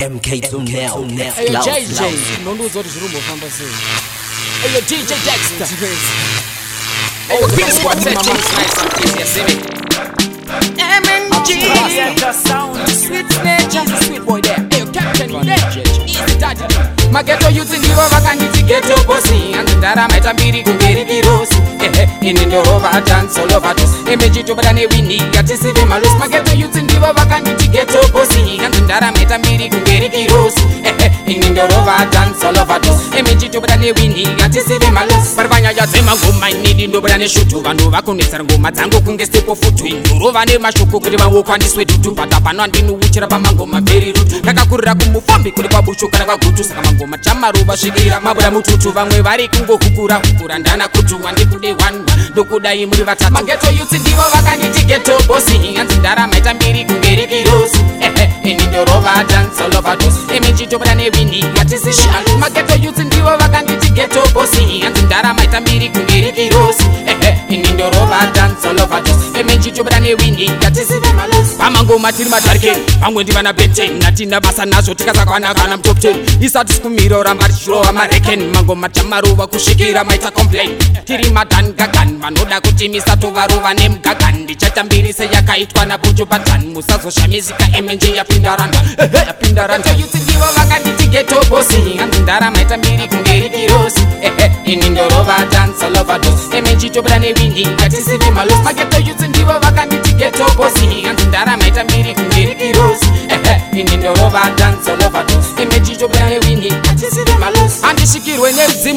MK Tunnel, Eyo JJ, nonduza uri zviri umbofamba sei o DJ Dexter o Beat Squad settings nice and easy, see me MNG Sweet nature, sweet boy there Eyo Captain Nature, easy daddy Mageto youth ndivo vakanditi ghetto bosi Hanzi ndarama ita mbiri kumberi kirosi Ehe, eh, ini ndorova dance all over this Emeji tobada newini, yatisive malusi Mageto youth ndivo vakanditi ikirosi eh, eh, inindorova dansolovato imititobuda eh, newini atisivi malos varivanya yazema nguma inini ndobuda neshutu vanhu vakunetsera ngoma dzangu kunge sipo futu indorova nemashoko kuti vawokwandiswe dhutu patapano andinowichira pamangoma mberi rutu ndakakurira kumufambi kuri kwabuchu kana kwagutu saka mangoma chamaruva svikira mabuda mututu vamwe vari kungokukura kukura ndana kutu wandikude 1 ndokudai muri vatatu mangeto yutsi ndivo vakanyiti geto bosi hanzi ndaramaita mbiri ndareme chitopra nevini hatisi shanu mageto yutsi ndivo vakanditi geto bosi hanzi ndaramaita mbiri kuni tifeme nchichobera newini ngatisive malosi pamangoma tiri madarikeni pamwe ndivana beten natina basa nazvo tikasakwana kana mutopten isati sikumiro ramba richirova mareken mangoma tamaruva kusvikira maita complain tiri madan gagan vanoda kuti misatovaruva nemugagan ndichaita mbiri seyakaitwa nabuju badan musazoshamisika emenje yapinda randa yapinda randa ndaramaita mbiri kunge rikirosi ehe ini ndorova dansa lovados emenchitobuda nevinji ngatisivemalos maketo yutsi ndivo vakanditigetoposi anzi ndaramaita mbiri kunge rikirosi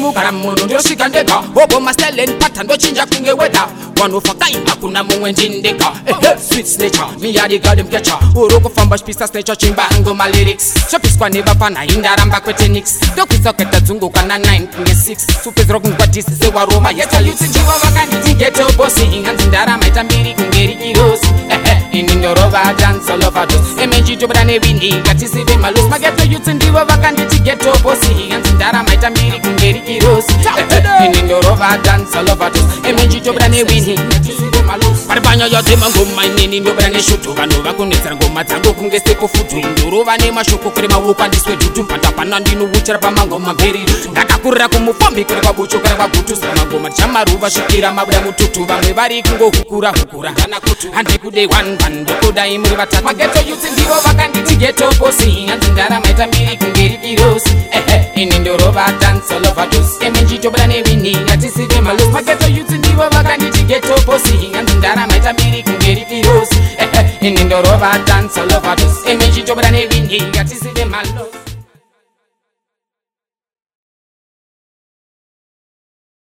ndimukara munhu ndosvika ndega hobo masteland pata ndochinja kunge weda vanofa kai hakuna mumwe ndindega ehe swet snatcher miyarigalemkecha uri kufamba chipisa snatcher chimbango malyrics chopiswa nevapanhaindaramba kwetenix ndokuisa kaita dzunguka na9 kunge 6 supedzera kungwadisisewaroma yetayutsinjiwa vakanditigeto bosi inganzi ndarama ita mbiri kunge riiros ini nyorova dansolovado emenjitobuda nevini ngatisive malos magetoyutsi ndivo vakanditigeto bosi inganzi ndarama ita mbiri kunge dance all over this imenji jobrane wini pari panya yatema ngoma inini ndobrane shutu vanhu vakunetsera ngoma dzango kunge sekufudzu ndorova nemashoko kurema woko andiswe dhutu mpata pana ndinowuchira pamangoma mberi ndakakurira kumupombi kure kwabucho kure kwagutu sira mangoma chamaruva svikira mabuda mututu vamwe vari kungohukura hukura kana kutu handi kude one one ndokudai muri vatatu mageto yutsi ndivo vakanditigetoposi hanzi ndaramaita mirikungeri virosi ehe ini ndorova dance lovados emenjitobuda nevini ngatisive malos pageto yuti ndivo vakanditi geto posi ngandi ndarama ita mbiri kunge rifirosi ini ndorova dance lovados emenjitobuda nevini ngatisive malos